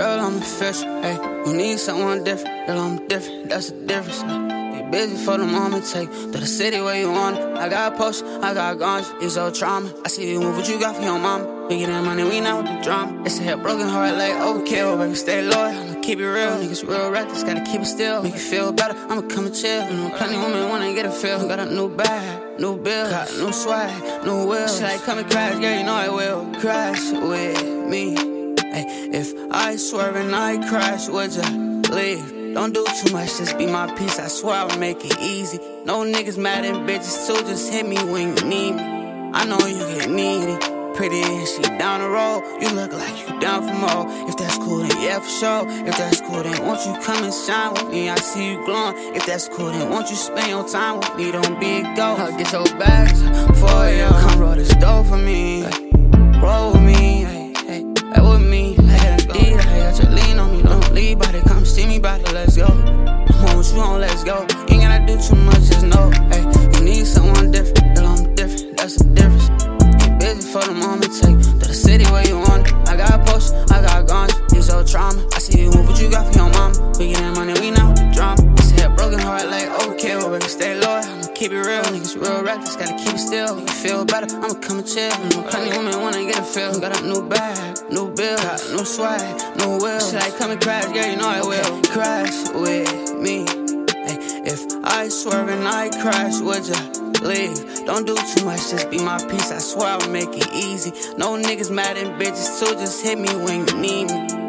I'm official. Hey, you need someone different, girl, I'm different. That's the difference. Be busy for the moment, take to the city where you want it. I got posts, I got guns, it's all trauma. I see you move what you got for your mama. Get that money, we not with the drama. It's a hit broken heart like oh, overkill, baby, stay loyal. I'ma keep it real, niggas real reckless, gotta keep it still. Make you feel better, I'ma come and chill. You know, plenty women wanna get a feel. Got a new bag, new bill, got new swag, new wheels. Shit, like come and crash, girl, you know I will. Crash with me. Hey, if I swerve and I crash, would ya leave? Don't do too much, just be my peace. I swear I'll make it easy. No niggas mad and bitches too, just hit me when you need me. I know you get needy. Pretty and she down the road. You look like you down for more. If that's cool, then yeah, for sure. If that's cool, then won't you come and shine with me? I see you glowing. If that's cool, then won't you spend your time with me? Don't be a ghost. I'll get your bags for you. Come roll this dough for me. Roll you on, let's go. You ain't gotta do too much, just know. Hey, you need someone different. Girl, I'm different. That's the difference. Get busy for the moment, take to the city where you want it. I got posts, I got guns, it's all trauma. I see you move what you got for your mama. We getting money, we with the drama. It's a broken heart like okay, well, stay loyal. I'ma keep it real, niggas real reckless, gotta keep it still. Make you feel better, I'ma come and chill. You know, plenty women wanna get a feel. Got a new bag, new bill, new swag, new wheels. Shit, like come and crash, yeah, you know I will. Crash with I swerve I crash, would ya? leave. Don't do too much, just be my peace. I swear I'll make it easy. No niggas mad at bitches too, just hit me when you need me.